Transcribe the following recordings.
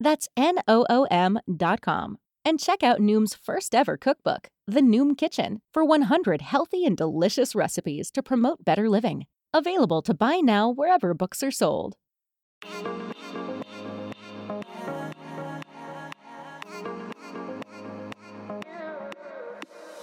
That's N O O M.com. And check out Noom's first ever cookbook, The Noom Kitchen, for 100 healthy and delicious recipes to promote better living. Available to buy now wherever books are sold.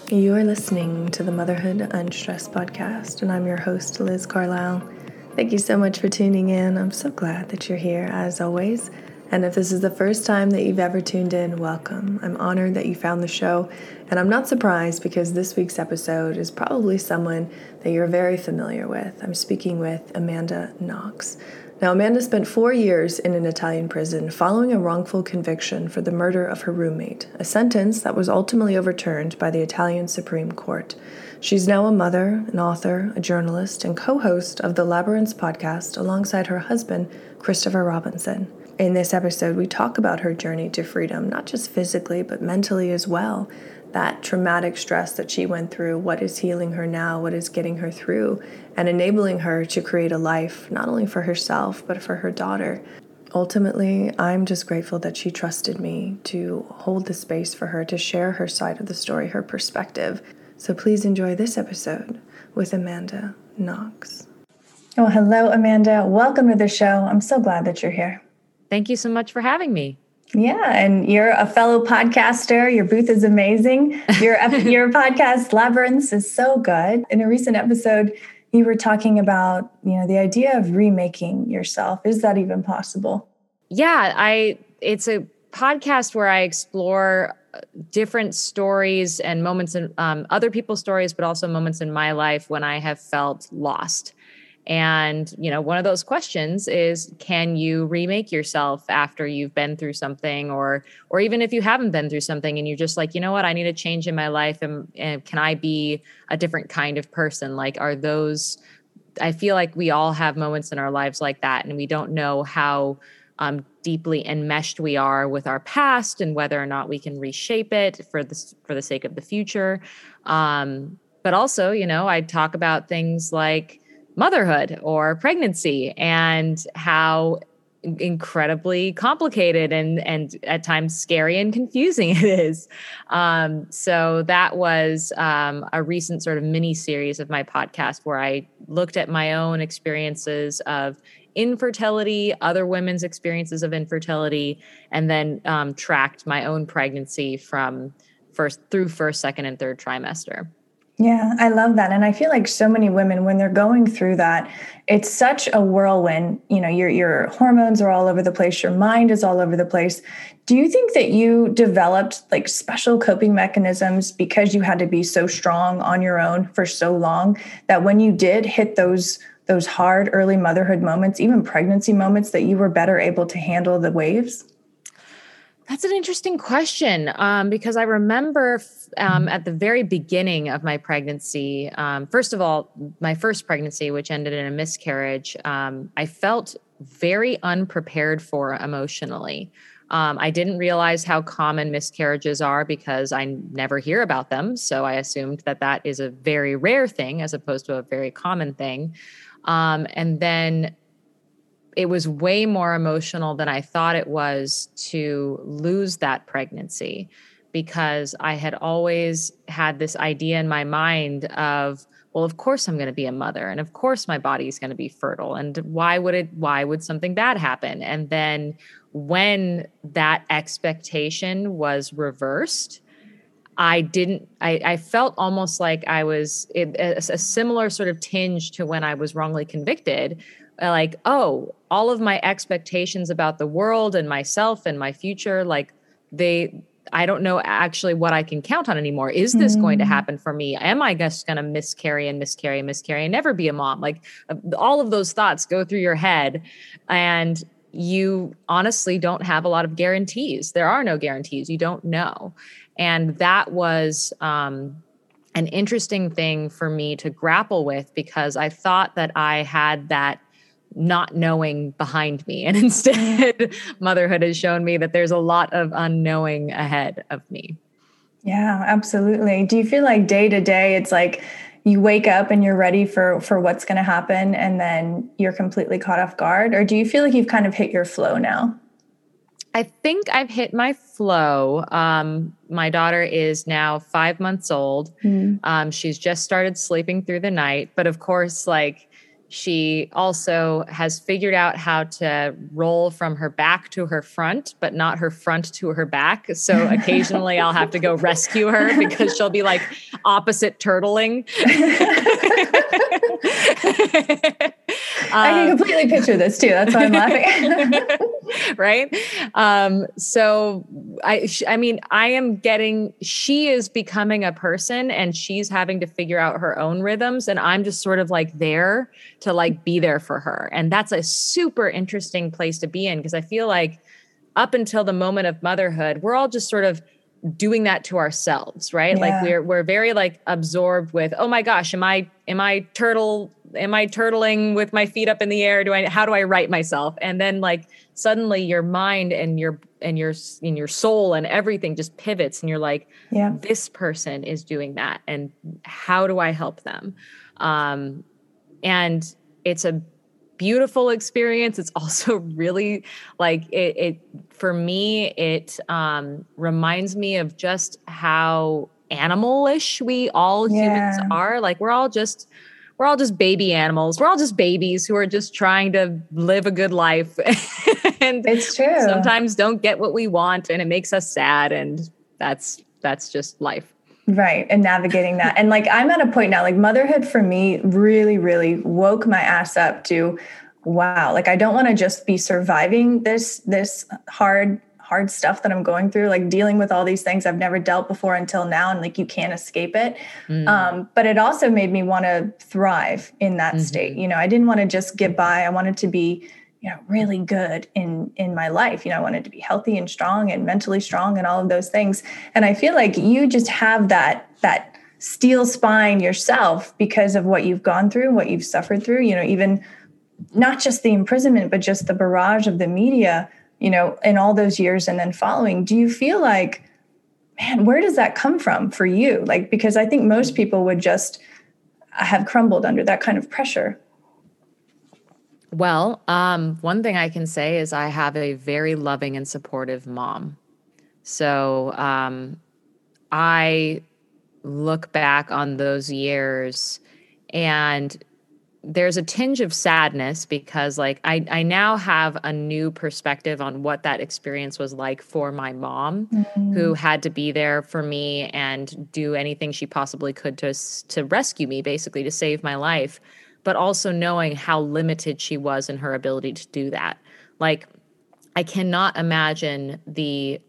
You are listening to the Motherhood Unstressed podcast, and I'm your host, Liz Carlisle. Thank you so much for tuning in. I'm so glad that you're here, as always. And if this is the first time that you've ever tuned in, welcome. I'm honored that you found the show, and I'm not surprised because this week's episode is probably someone that you're very familiar with. I'm speaking with Amanda Knox. Now, Amanda spent four years in an Italian prison following a wrongful conviction for the murder of her roommate, a sentence that was ultimately overturned by the Italian Supreme Court. She's now a mother, an author, a journalist, and co host of the Labyrinths podcast alongside her husband, Christopher Robinson. In this episode, we talk about her journey to freedom, not just physically, but mentally as well that traumatic stress that she went through, what is healing her now, what is getting her through, and enabling her to create a life not only for herself, but for her daughter. Ultimately, I'm just grateful that she trusted me to hold the space for her to share her side of the story, her perspective. So please enjoy this episode with Amanda Knox. Oh, hello, Amanda. Welcome to the show. I'm so glad that you're here. Thank you so much for having me. Yeah, and you're a fellow podcaster. Your booth is amazing. Your your podcast Labyrinths is so good. In a recent episode, you were talking about, you know, the idea of remaking yourself. Is that even possible? Yeah, I it's a podcast where I explore uh, different stories and moments in um, other people's stories, but also moments in my life when I have felt lost. And, you know, one of those questions is can you remake yourself after you've been through something or or even if you haven't been through something and you're just like, you know what, I need a change in my life and, and can I be a different kind of person? Like are those I feel like we all have moments in our lives like that and we don't know how um, deeply enmeshed we are with our past and whether or not we can reshape it for the for the sake of the future. Um, but also, you know, I talk about things like motherhood or pregnancy and how incredibly complicated and and at times scary and confusing it is. Um, so that was um, a recent sort of mini series of my podcast where I looked at my own experiences of infertility, other women's experiences of infertility, and then um, tracked my own pregnancy from first through first, second, and third trimester. Yeah, I love that. And I feel like so many women when they're going through that, it's such a whirlwind. You know, your your hormones are all over the place, your mind is all over the place. Do you think that you developed like special coping mechanisms because you had to be so strong on your own for so long that when you did hit those those hard early motherhood moments, even pregnancy moments that you were better able to handle the waves? That's an interesting question um, because I remember um, at the very beginning of my pregnancy, um, first of all, my first pregnancy, which ended in a miscarriage, um, I felt very unprepared for emotionally. Um, I didn't realize how common miscarriages are because I never hear about them. So I assumed that that is a very rare thing as opposed to a very common thing. Um, and then it was way more emotional than I thought it was to lose that pregnancy because I had always had this idea in my mind of, well, of course I'm going to be a mother and of course my body is going to be fertile. And why would it, why would something bad happen? And then when that expectation was reversed, I didn't, I, I felt almost like I was it, a, a similar sort of tinge to when I was wrongly convicted. Like, oh, all of my expectations about the world and myself and my future, like they, I don't know actually what I can count on anymore. Is this mm. going to mm. happen for me? Am I just going to miscarry and miscarry and miscarry and never be a mom? Like uh, all of those thoughts go through your head. And you honestly don't have a lot of guarantees. There are no guarantees. You don't know. And that was um, an interesting thing for me to grapple with because I thought that I had that not knowing behind me. And instead, motherhood has shown me that there's a lot of unknowing ahead of me. Yeah, absolutely. Do you feel like day to day, it's like, you wake up and you're ready for for what's going to happen and then you're completely caught off guard or do you feel like you've kind of hit your flow now I think I've hit my flow. Um, my daughter is now five months old. Mm. Um, she's just started sleeping through the night, but of course, like she also has figured out how to roll from her back to her front, but not her front to her back. So occasionally I'll have to go rescue her because she'll be like opposite turtling. I can completely picture this too. That's why I'm laughing. right? Um, so I, I mean, I am getting. She is becoming a person, and she's having to figure out her own rhythms, and I'm just sort of like there to like be there for her. And that's a super interesting place to be in because I feel like up until the moment of motherhood, we're all just sort of doing that to ourselves, right? Yeah. Like we're we're very like absorbed with, oh my gosh, am I am I turtle am I turtling with my feet up in the air? Do I how do I write myself? And then like suddenly your mind and your and your in your soul and everything just pivots and you're like, yeah, this person is doing that and how do I help them? Um and it's a beautiful experience. It's also really like it, it for me it um, reminds me of just how animalish we all yeah. humans are. Like we're all just we're all just baby animals. We're all just babies who are just trying to live a good life. And it's true. sometimes don't get what we want and it makes us sad and that's that's just life Right. And navigating that. And like I'm at a point now, like motherhood for me really, really woke my ass up to wow, like I don't want to just be surviving this this hard hard stuff that I'm going through, like dealing with all these things I've never dealt before until now, and like you can't escape it. Mm. Um, but it also made me want to thrive in that mm-hmm. state. You know, I didn't want to just get by. I wanted to be you know really good in in my life. You know i wanted to be healthy and strong and mentally strong and all of those things. And i feel like you just have that that steel spine yourself because of what you've gone through what you've suffered through. You know even not just the imprisonment but just the barrage of the media you know in all those years and then following. Do you feel like man where does that come from for you? Like because i think most people would just have crumbled under that kind of pressure well, um, one thing I can say is I have a very loving and supportive mom. So um, I look back on those years and there's a tinge of sadness because like I, I now have a new perspective on what that experience was like for my mom mm-hmm. who had to be there for me and do anything she possibly could to to rescue me basically to save my life but also knowing how limited she was in her ability to do that. Like, I cannot imagine the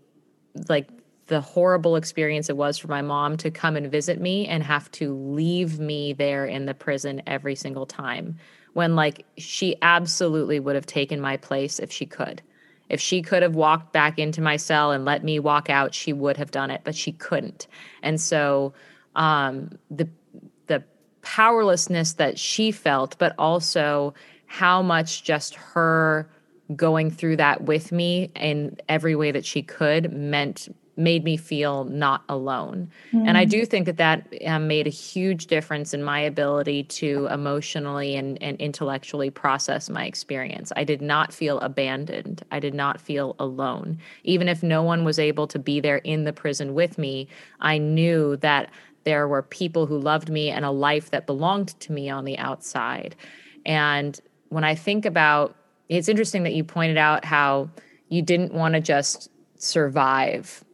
like the horrible experience it was for my mom to come and visit me and have to leave me there in the prison every single time when like she absolutely would have taken my place if she could if she could have walked back into my cell and let me walk out she would have done it but she couldn't and so um the powerlessness that she felt, but also how much just her going through that with me in every way that she could meant made me feel not alone. Mm. And I mm. do think that that um, made a huge difference in my ability to emotionally and, and intellectually process my experience. I did not feel abandoned. I did not feel alone. Even if no one was able to be there in the prison with me, I knew that there were people who loved me and a life that belonged to me on the outside. And when I think about it's interesting that you pointed out how you didn't want to just survive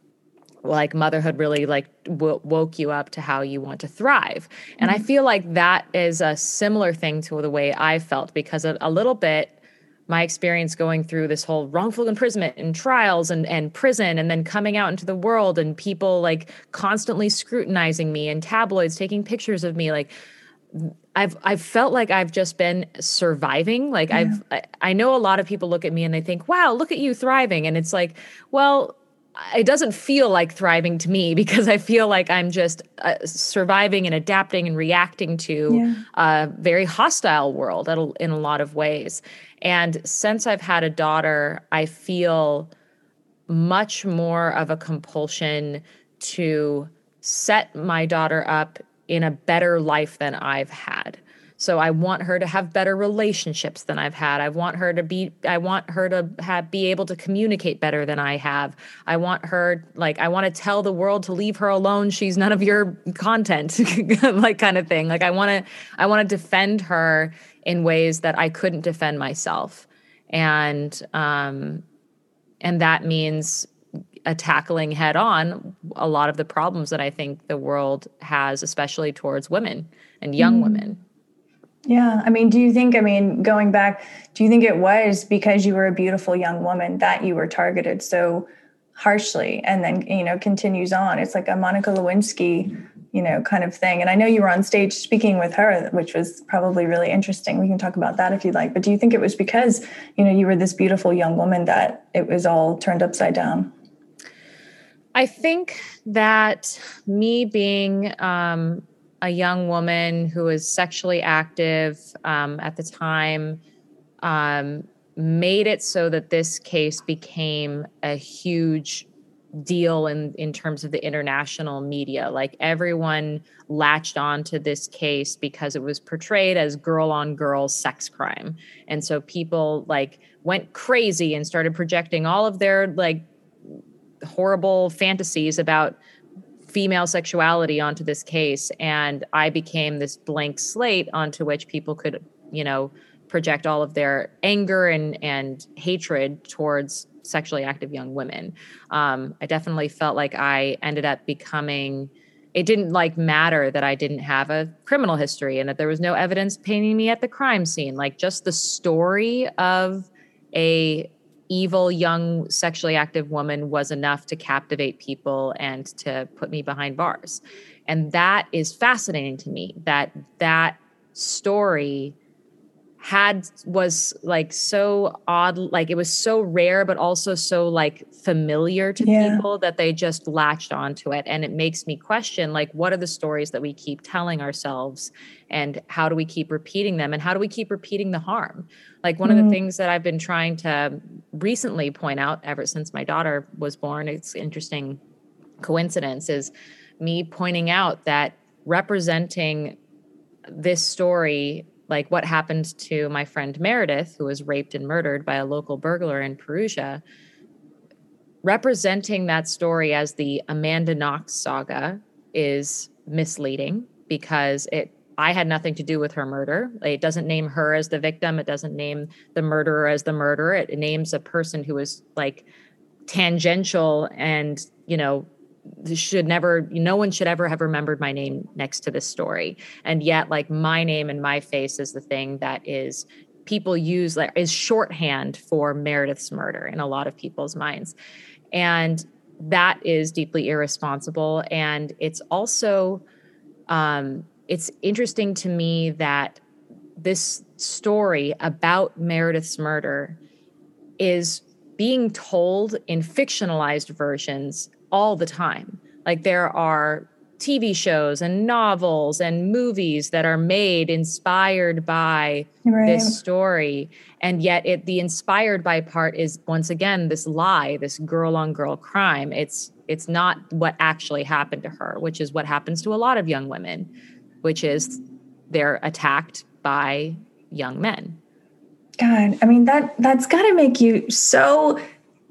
like motherhood really like w- woke you up to how you want to thrive and mm-hmm. i feel like that is a similar thing to the way i felt because a, a, little bit my experience going through this whole wrongful imprisonment and trials and, and prison and then coming out into the world and people like constantly scrutinizing me and tabloids taking pictures of me like I've I've felt like I've just been surviving. Like yeah. I've I, I know a lot of people look at me and they think, "Wow, look at you thriving." And it's like, well, it doesn't feel like thriving to me because I feel like I'm just uh, surviving and adapting and reacting to yeah. a very hostile world in a lot of ways. And since I've had a daughter, I feel much more of a compulsion to set my daughter up in a better life than I've had. So I want her to have better relationships than I've had. I want her to be I want her to have be able to communicate better than I have. I want her like I want to tell the world to leave her alone. She's none of your content like kind of thing. Like I want to I want to defend her in ways that I couldn't defend myself. And um and that means a tackling head on a lot of the problems that I think the world has, especially towards women and young mm. women. Yeah. I mean, do you think, I mean, going back, do you think it was because you were a beautiful young woman that you were targeted so harshly and then, you know, continues on? It's like a Monica Lewinsky, you know, kind of thing. And I know you were on stage speaking with her, which was probably really interesting. We can talk about that if you'd like. But do you think it was because, you know, you were this beautiful young woman that it was all turned upside down? I think that me being um, a young woman who was sexually active um, at the time um, made it so that this case became a huge deal in in terms of the international media. Like everyone latched on to this case because it was portrayed as girl on girl sex crime. And so people like went crazy and started projecting all of their like horrible fantasies about female sexuality onto this case and i became this blank slate onto which people could you know project all of their anger and and hatred towards sexually active young women. Um, i definitely felt like i ended up becoming it didn't like matter that i didn't have a criminal history and that there was no evidence painting me at the crime scene. Like just the story of a evil young sexually active woman was enough to captivate people and to put me behind bars. And that is fascinating to me that that story had was like so odd like it was so rare but also so like familiar to yeah. people that they just latched onto it and it makes me question like what are the stories that we keep telling ourselves and how do we keep repeating them and how do we keep repeating the harm like one mm. of the mm-hmm. things that i've been trying to recently point out ever since my daughter was born it's interesting coincidence is me pointing out that representing this story like what happened to my friend Meredith, who was raped and murdered by a local burglar in Perugia, representing that story as the Amanda Knox saga is misleading because it I had nothing to do with her murder. It doesn't name her as the victim. It doesn't name the murderer as the murderer. It names a person who was like tangential and, you know, should never no one should ever have remembered my name next to this story. And yet like my name and my face is the thing that is people use like is shorthand for meredith's murder in a lot of people's minds. And that is deeply irresponsible. And it's also um, it's interesting to me that this story about meredith's murder is being told in fictionalized versions all the time. Like there are TV shows and novels and movies that are made inspired by right. this story. And yet it the inspired by part is once again this lie, this girl on girl crime. It's it's not what actually happened to her, which is what happens to a lot of young women, which is they're attacked by young men. God, I mean that that's got to make you so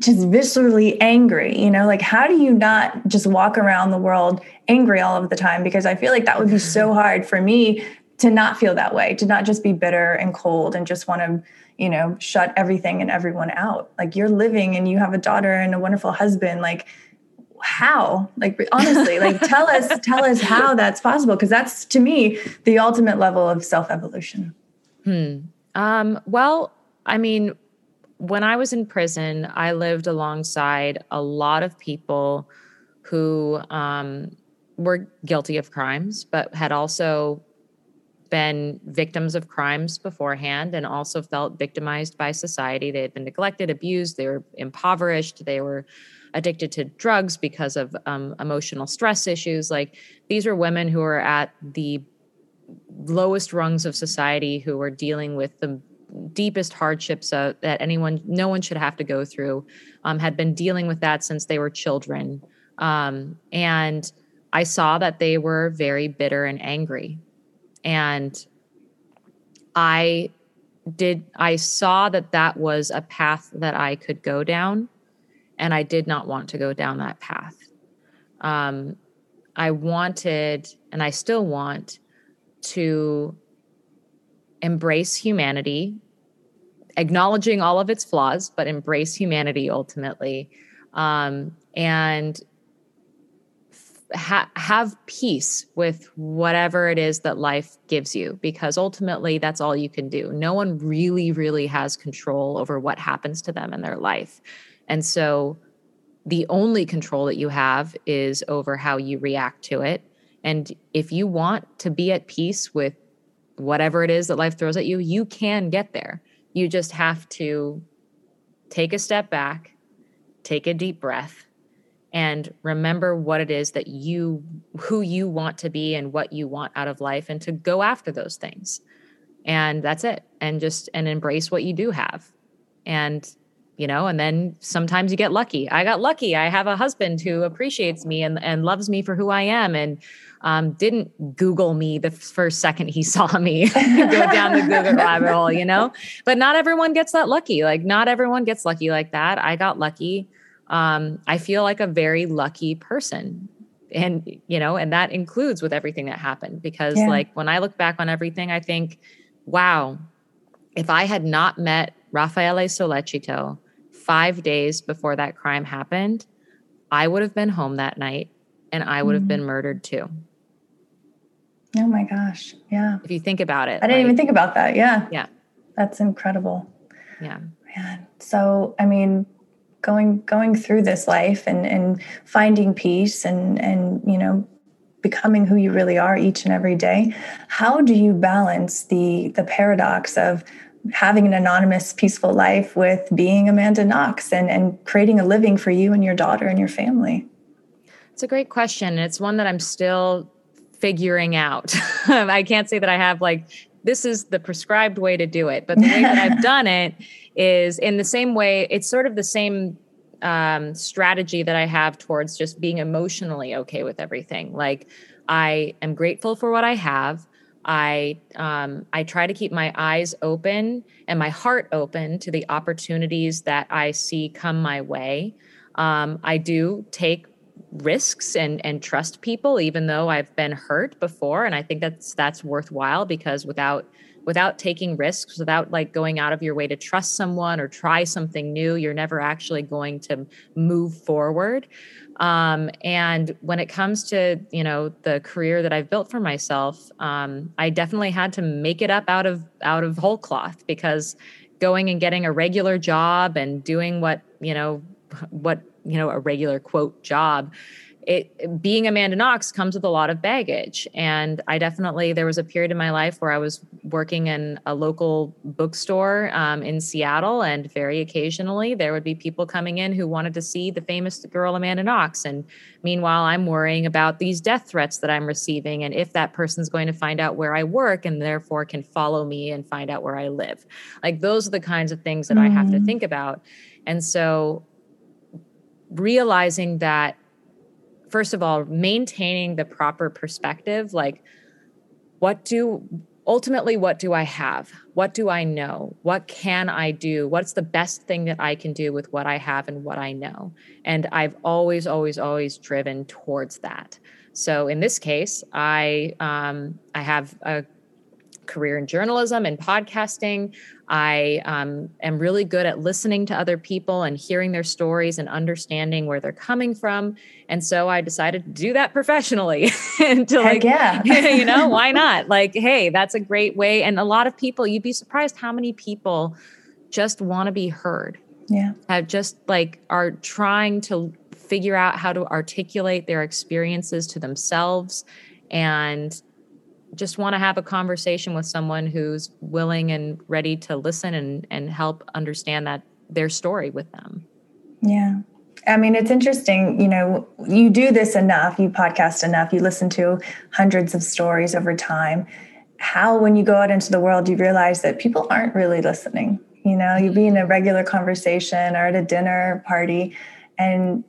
just viscerally angry, you know, like how do you not just walk around the world angry all of the time? Because I feel like that would be so hard for me to not feel that way, to not just be bitter and cold and just want to, you know, shut everything and everyone out. Like you're living and you have a daughter and a wonderful husband. Like how? Like honestly like tell us tell us how that's possible because that's to me the ultimate level of self-evolution. Hmm. Um well i mean when i was in prison i lived alongside a lot of people who um were guilty of crimes but had also been victims of crimes beforehand and also felt victimized by society they had been neglected abused they were impoverished they were addicted to drugs because of um, emotional stress issues. Like these were women who were at the lowest rungs of society who were dealing with the deepest hardships uh, that anyone, no one should have to go through, um, had been dealing with that since they were children. Um, and I saw that they were very bitter and angry. And I did, I saw that that was a path that I could go down. And I did not want to go down that path. Um, I wanted, and I still want, to embrace humanity, acknowledging all of its flaws, but embrace humanity ultimately. Um, and ha- have peace with whatever it is that life gives you, because ultimately that's all you can do. No one really, really has control over what happens to them in their life. And so the only control that you have is over how you react to it. And if you want to be at peace with whatever it is that life throws at you, you can get there. You just have to take a step back, take a deep breath, and remember what it is that you, who you want to be and what you want out of life, and to go after those things. And that's it. And just, and embrace what you do have. And you know and then sometimes you get lucky i got lucky i have a husband who appreciates me and, and loves me for who i am and um, didn't google me the first second he saw me go down the google rabbit hole you know but not everyone gets that lucky like not everyone gets lucky like that i got lucky um, i feel like a very lucky person and you know and that includes with everything that happened because yeah. like when i look back on everything i think wow if i had not met Raffaele Sollecito five days before that crime happened, I would have been home that night and I would have been mm. murdered too. Oh my gosh. Yeah. If you think about it. I didn't like, even think about that. Yeah. Yeah. That's incredible. Yeah. Man. So, I mean, going going through this life and and finding peace and and you know becoming who you really are each and every day how do you balance the the paradox of having an anonymous, peaceful life with being Amanda Knox and, and creating a living for you and your daughter and your family? It's a great question. It's one that I'm still figuring out. I can't say that I have like, this is the prescribed way to do it, but the way that I've done it is in the same way, it's sort of the same um, strategy that I have towards just being emotionally okay with everything. Like, I am grateful for what I have. I um, I try to keep my eyes open and my heart open to the opportunities that I see come my way. Um, I do take risks and and trust people, even though I've been hurt before, and I think that's that's worthwhile because without without taking risks, without like going out of your way to trust someone or try something new, you're never actually going to move forward. Um, and when it comes to you know the career that I've built for myself, um, I definitely had to make it up out of out of whole cloth because going and getting a regular job and doing what you know what you know a regular quote job it being Amanda Knox comes with a lot of baggage. And I definitely, there was a period in my life where I was working in a local bookstore um, in Seattle, and very occasionally there would be people coming in who wanted to see the famous girl Amanda Knox. And meanwhile, I'm worrying about these death threats that I'm receiving and if that person's going to find out where I work and therefore can follow me and find out where I live. Like those are the kinds of things that mm. I have to mm. think about. And so realizing that first of all maintaining the proper perspective like what do ultimately what do i have? What do i know? What can i do? What's the best thing that i can do with what i have and what i know? And i've always always always driven towards that. So in this case i um, i have a career in journalism and podcasting. I um, am really good at listening to other people and hearing their stories and understanding where they're coming from. And so I decided to do that professionally. and to like, yeah, you know, why not? Like, hey, that's a great way. And a lot of people, you'd be surprised how many people just want to be heard. Yeah. Have just like are trying to figure out how to articulate their experiences to themselves and just want to have a conversation with someone who's willing and ready to listen and and help understand that their story with them. Yeah. I mean, it's interesting, you know, you do this enough, you podcast enough, you listen to hundreds of stories over time. How, when you go out into the world, you realize that people aren't really listening. You know, you be in a regular conversation or at a dinner party, and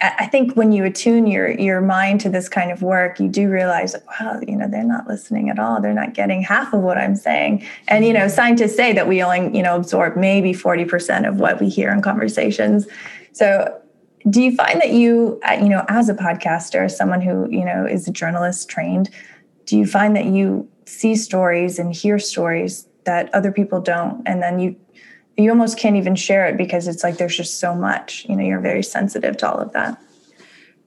I think when you attune your your mind to this kind of work, you do realize, wow, you know, they're not listening at all. They're not getting half of what I'm saying. And you know, mm-hmm. scientists say that we only, you know, absorb maybe 40% of what we hear in conversations. So do you find that you, uh, you know, as a podcaster, someone who, you know, is a journalist trained, do you find that you see stories and hear stories that other people don't? And then you you almost can't even share it because it's like there's just so much you know you're very sensitive to all of that.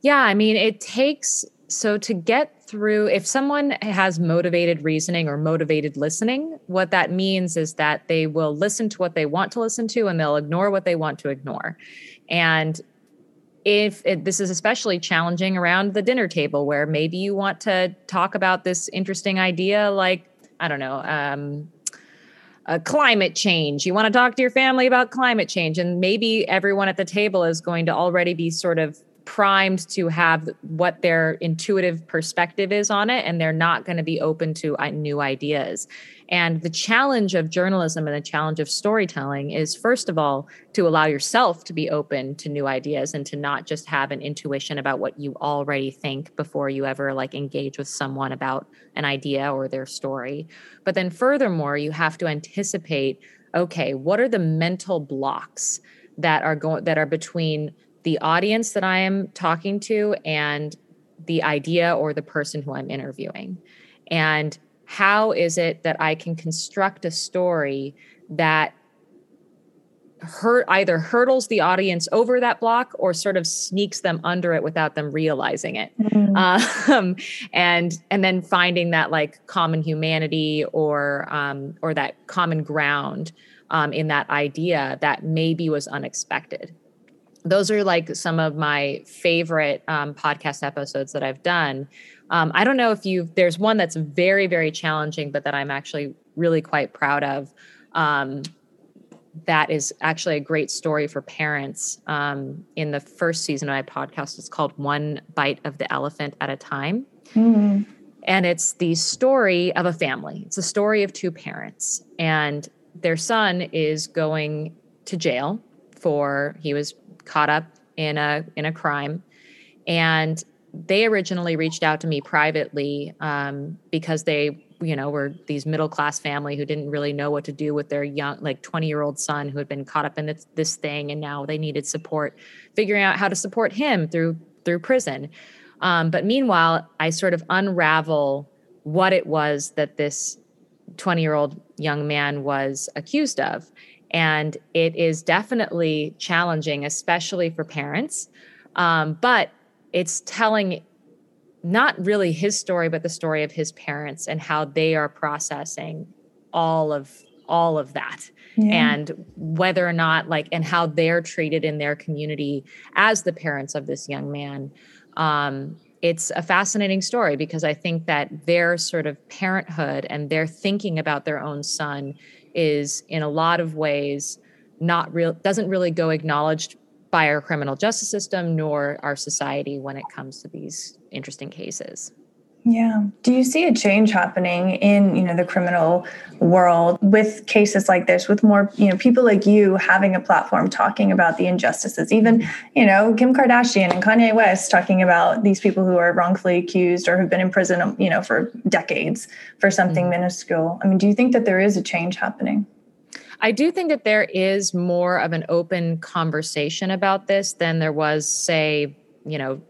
Yeah i mean it takes so to get through if someone has motivated reasoning or motivated listening what that means is that they will listen to what they want to listen to and they'll ignore what they want to ignore. And if it, this is especially challenging around the dinner table where maybe you want to talk about this interesting idea like i don't know um, uh, climate change. You want to talk to your family about climate change, and maybe everyone at the table is going to already be sort of primed to have what their intuitive perspective is on it, and they're not going to be open to uh, new ideas. And the challenge of journalism and the challenge of storytelling is, first of all, to allow yourself to be open to new ideas and to not just have an intuition about what you already think before you ever like engage with someone about an idea or their story. But then, furthermore, you have to anticipate okay, what are the mental blocks that are going that are between the audience that I am talking to and the idea or the person who I'm interviewing? And how is it that I can construct a story that hurt either hurdles the audience over that block or sort of sneaks them under it without them realizing it mm. um, and and then finding that like common humanity or um, or that common ground um, in that idea that maybe was unexpected those are like some of my favorite um, podcast episodes that I've done um, I don't know if you there's one that's very very challenging, but that I'm actually really quite proud of. Um, that is actually a great story for parents. Um, in the first season of my podcast, it's called "One Bite of the Elephant at a Time," mm-hmm. and it's the story of a family. It's a story of two parents, and their son is going to jail for he was caught up in a in a crime, and they originally reached out to me privately um, because they you know were these middle class family who didn't really know what to do with their young like 20 year old son who had been caught up in this, this thing and now they needed support figuring out how to support him through through prison. Um, but meanwhile i sort of unravel what it was that this 20 year old young man was accused of. And it is definitely challenging especially for parents. Um, but it's telling not really his story but the story of his parents and how they are processing all of all of that yeah. and whether or not like and how they're treated in their community as the parents of this young man Um, it's a fascinating story because I think that their sort of parenthood and their thinking about their own son is in a lot of ways not real doesn't really go acknowledged by our criminal justice system nor our society when it comes to these interesting cases. Yeah. Do you see a change happening in, you know, the criminal world with cases like this, with more, you know, people like you having a platform talking about the injustices, even, you know, Kim Kardashian and Kanye West talking about these people who are wrongfully accused or have been in prison, you know, for decades for something mm-hmm. minuscule. I mean, do you think that there is a change happening? I do think that there is more of an open conversation about this than there was, say, you know,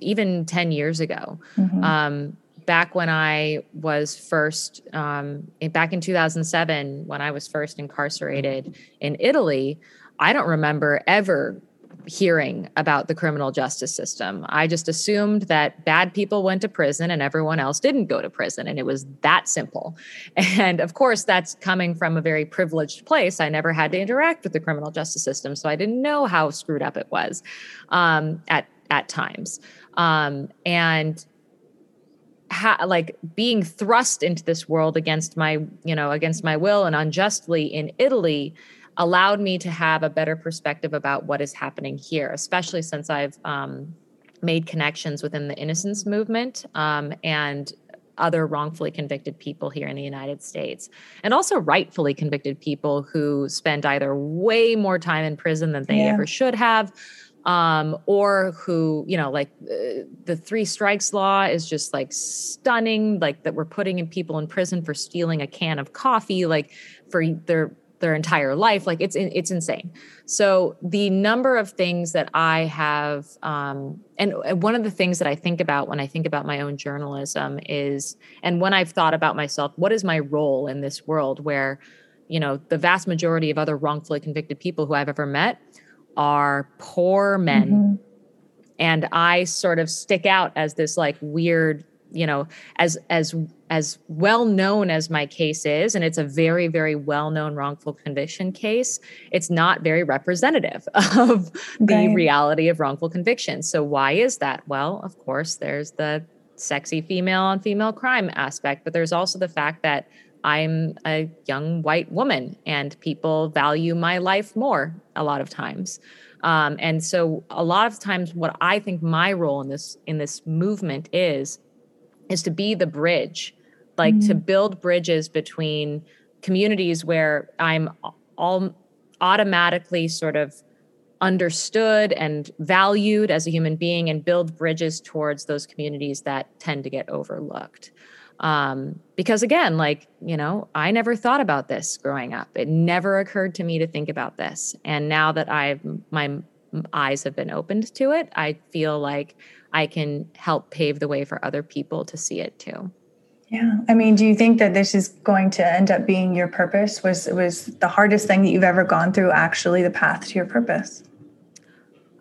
even 10 years ago. Mm-hmm. Um, back when I was first, um, back in 2007, when I was first incarcerated in Italy, I don't remember ever hearing about the criminal justice system. I just assumed that bad people went to prison and everyone else didn't go to prison. And it was that simple. And of course, that's coming from a very privileged place. I never had to interact with the criminal justice system. So I didn't know how screwed up it was um, at at times. Um, and ha- like being thrust into this world against my, you know, against my will and unjustly in Italy allowed me to have a better perspective about what is happening here, especially since I've um, made connections within the innocence movement um, and other wrongfully convicted people here in the United States, and also rightfully convicted people who spend either way more time in prison than they yeah. ever should have, um, or who, you know, like uh, the three strikes law is just like stunning, like that we're putting in people in prison for stealing a can of coffee, like for their their entire life like it's it's insane so the number of things that i have um, and one of the things that i think about when i think about my own journalism is and when i've thought about myself what is my role in this world where you know the vast majority of other wrongfully convicted people who i've ever met are poor men. Mm-hmm. And I sort of stick out as this like weird, you know, as as as well known as my case is, and it's a very, very well known wrongful conviction case, it's not very representative of the right. reality of wrongful conviction. So, why is that? Well, of course, there's the sexy female on female crime aspect, but there's also the fact that I'm a young white woman and people value my life more a lot of times. Um, and so a lot of times what I think my role in this in this movement is is to be the bridge, like mm-hmm. to build bridges between communities where I'm all automatically sort of understood and valued as a human being and build bridges towards those communities that tend to get overlooked. Um, because again like you know i never thought about this growing up. It never occurred to me to think about this. And now that i've my eyes have been opened to it i feel like i can help pave the way for other people to see it too. Yeah. I mean do you think that this is going to end up being your purpose? Was was the hardest thing that you've ever gone through actually the path to your purpose?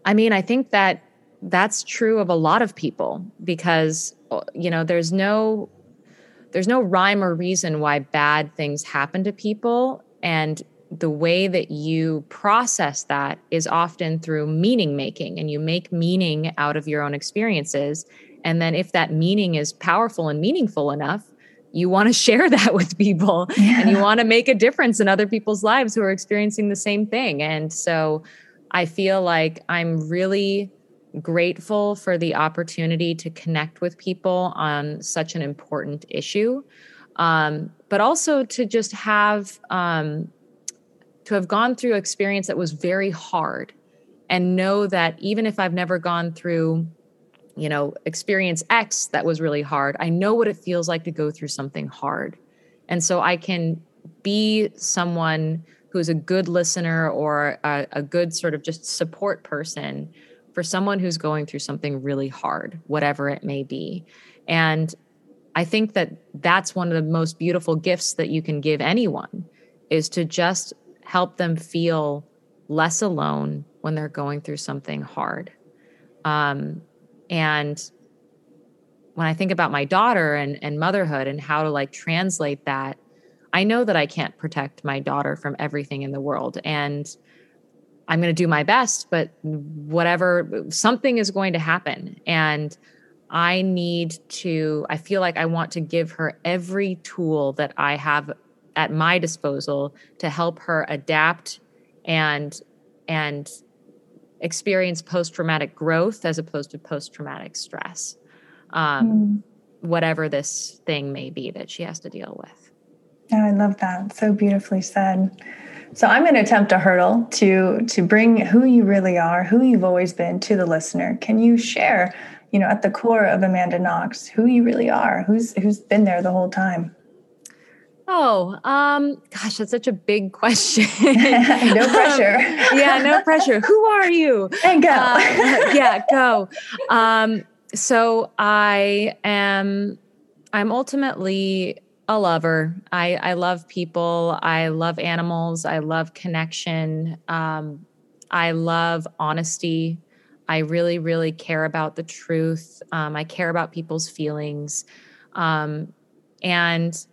I mean i think that that's true of a lot of people because uh, you know there's no there's no rhyme or reason why bad things happen to people. And the way that you process that is often through meaning making, and you make meaning out of your own experiences. And then, if that meaning is powerful and meaningful enough, you want to share that with people yeah. and you want to make a difference in other people's lives who are experiencing the same thing. And so I feel like I'm really grateful for the opportunity to connect with people on such an important issue, um, but also to just have um, to have gone through experience that was very hard, and know that even if I've never gone through, you know, experience X that was really hard, I know what it feels like to go through something hard, and so I can be someone who's a good listener or a, a good sort of just support person for someone who's going through something really hard, whatever it may be. And I think that that's one of the most beautiful gifts that you can give anyone is to just help them feel less alone when they're going through something hard. Um, and when I think about my daughter and, and motherhood and how to like translate that, I know that I can't protect my daughter from everything in the world. And I'm going to do my best, but whatever, something is going to happen. And I need to, I feel like I want to give her every tool that I have at my disposal to help her adapt and, and experience post traumatic growth as opposed to post traumatic stress. Um, mm. Whatever this thing may be that she has to deal with. Oh, I love that. So beautifully said. So I'm going to attempt a hurdle to to bring who you really are, who you've always been to the listener. Can you share, you know, at the core of Amanda Knox, who you really are? Who's who's been there the whole time? Oh, um, gosh, that's such a big question. no pressure. um, yeah, no pressure. Who are you? And go. Uh, yeah, go. Um, so I am I'm ultimately a lover. I, I love people. I love animals. I love connection. Um, I love honesty. I really, really care about the truth. Um, I care about people's feelings. Um, and,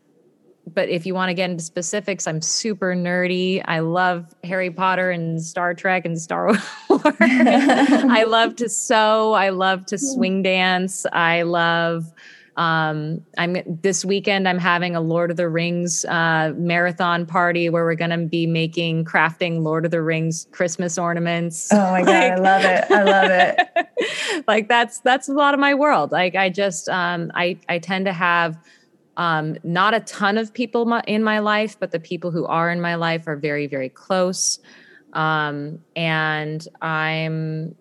but if you want to get into specifics, I'm super nerdy. I love Harry Potter and Star Trek and Star Wars. I love to sew. I love to swing dance. I love, um, I'm this weekend. I'm having a Lord of the Rings uh, marathon party where we're going to be making crafting Lord of the Rings Christmas ornaments. Oh my god, like, I love it! I love it. like that's that's a lot of my world. Like I just um, I I tend to have um, not a ton of people in my life, but the people who are in my life are very very close. Um, and I'm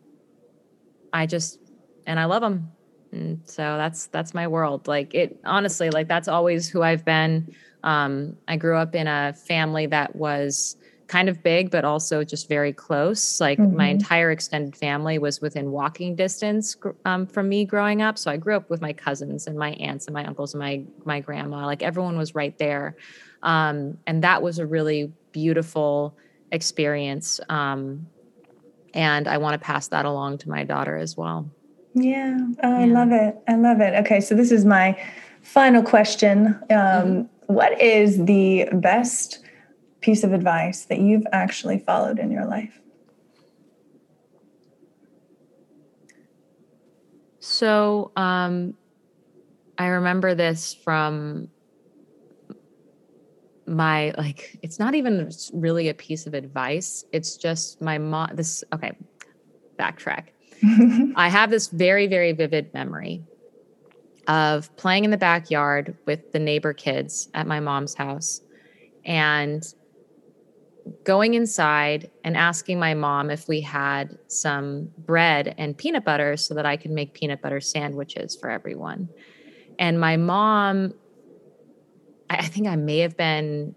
I just and I love them and so that's that's my world. Like it honestly like that's always who i've been. Um, i grew up in a family that was kind of big but also just very close like mm-hmm. my entire extended family was within walking distance um, from me growing up so i grew up with my cousins and my aunts and my uncles and my my grandma like everyone was right there um, and that was a really beautiful experience um, and i want to pass that along to my daughter as well yeah. Oh, yeah. I love it. I love it. Okay. So this is my final question. Um, mm-hmm. what is the best piece of advice that you've actually followed in your life? So um, I remember this from my like it's not even really a piece of advice it's just my mom this okay backtrack I have this very, very vivid memory of playing in the backyard with the neighbor kids at my mom's house and going inside and asking my mom if we had some bread and peanut butter so that I could make peanut butter sandwiches for everyone. And my mom, I think I may have been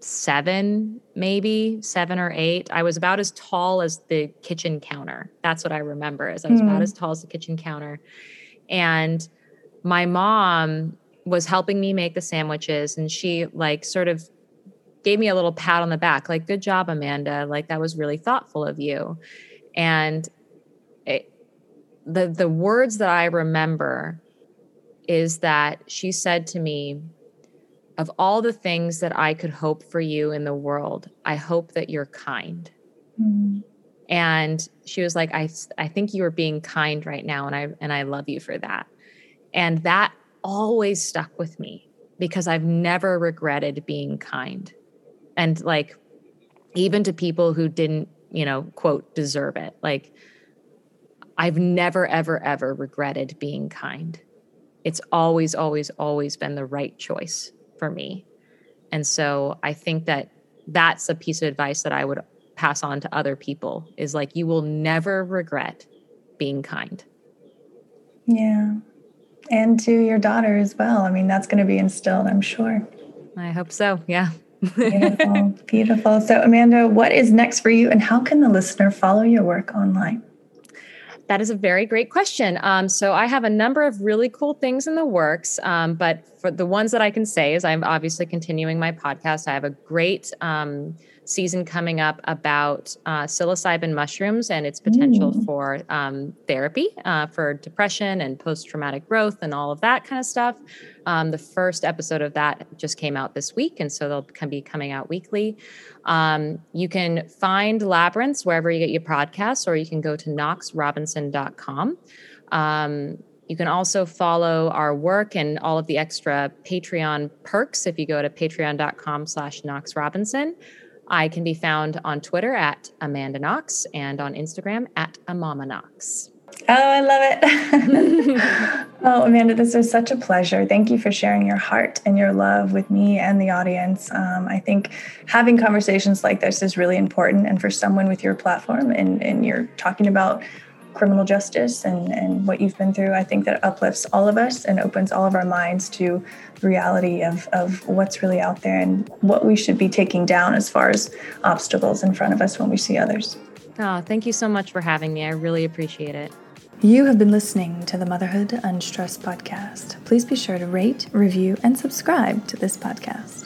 seven, maybe seven or eight. I was about as tall as the kitchen counter. That's what I remember is I was mm. about hmm. as tall as the kitchen counter. And my mom was helping me make the sandwiches and she like sort of gave me a little pat on the back like good job Amanda like that was really thoughtful of you and it, the the words that I remember is that she said to me of all the things that I could hope for you in the world, I hope that you're kind. Mm-hmm. And she was like, I, I think you are being kind right now. And I, and I love you for that. And that always stuck with me because I've never regretted being kind. And like, even to people who didn't, you know, quote, deserve it. Like, I've never, ever, ever regretted being kind. It's always, always, always been the right choice for me. And so I think that that's a piece of advice that I would pass on to other people is like you will never regret being kind. Yeah. And to your daughter as well. I mean, that's going to be instilled, I'm sure. I hope so. Yeah. Beautiful. Beautiful. So, Amanda, what is next for you and how can the listener follow your work online? That is a very great question. Um, so I have a number of really cool things in the works, um, but for the ones that I can say is I'm obviously continuing my podcast. I have a great um, season coming up about uh, psilocybin mushrooms and its potential Mm. for um, therapy uh, for depression and post traumatic growth and all of that kind of stuff. Um, the first episode of that just came out this week, and so they'll can be coming out weekly. Um, you can find Labyrinths wherever you get your podcasts, or you can go to knoxrobinson.com. Um, you can also follow our work and all of the extra Patreon perks if you go to patreon.com slash Knox Robinson. I can be found on Twitter at Amanda Knox and on Instagram at Amama Knox. Oh, I love it. oh, Amanda, this was such a pleasure. Thank you for sharing your heart and your love with me and the audience. Um, I think having conversations like this is really important. And for someone with your platform and, and you're talking about criminal justice and, and what you've been through, I think that uplifts all of us and opens all of our minds to the reality of, of what's really out there and what we should be taking down as far as obstacles in front of us when we see others. Oh, thank you so much for having me. I really appreciate it. You have been listening to the Motherhood Unstressed podcast. Please be sure to rate, review, and subscribe to this podcast.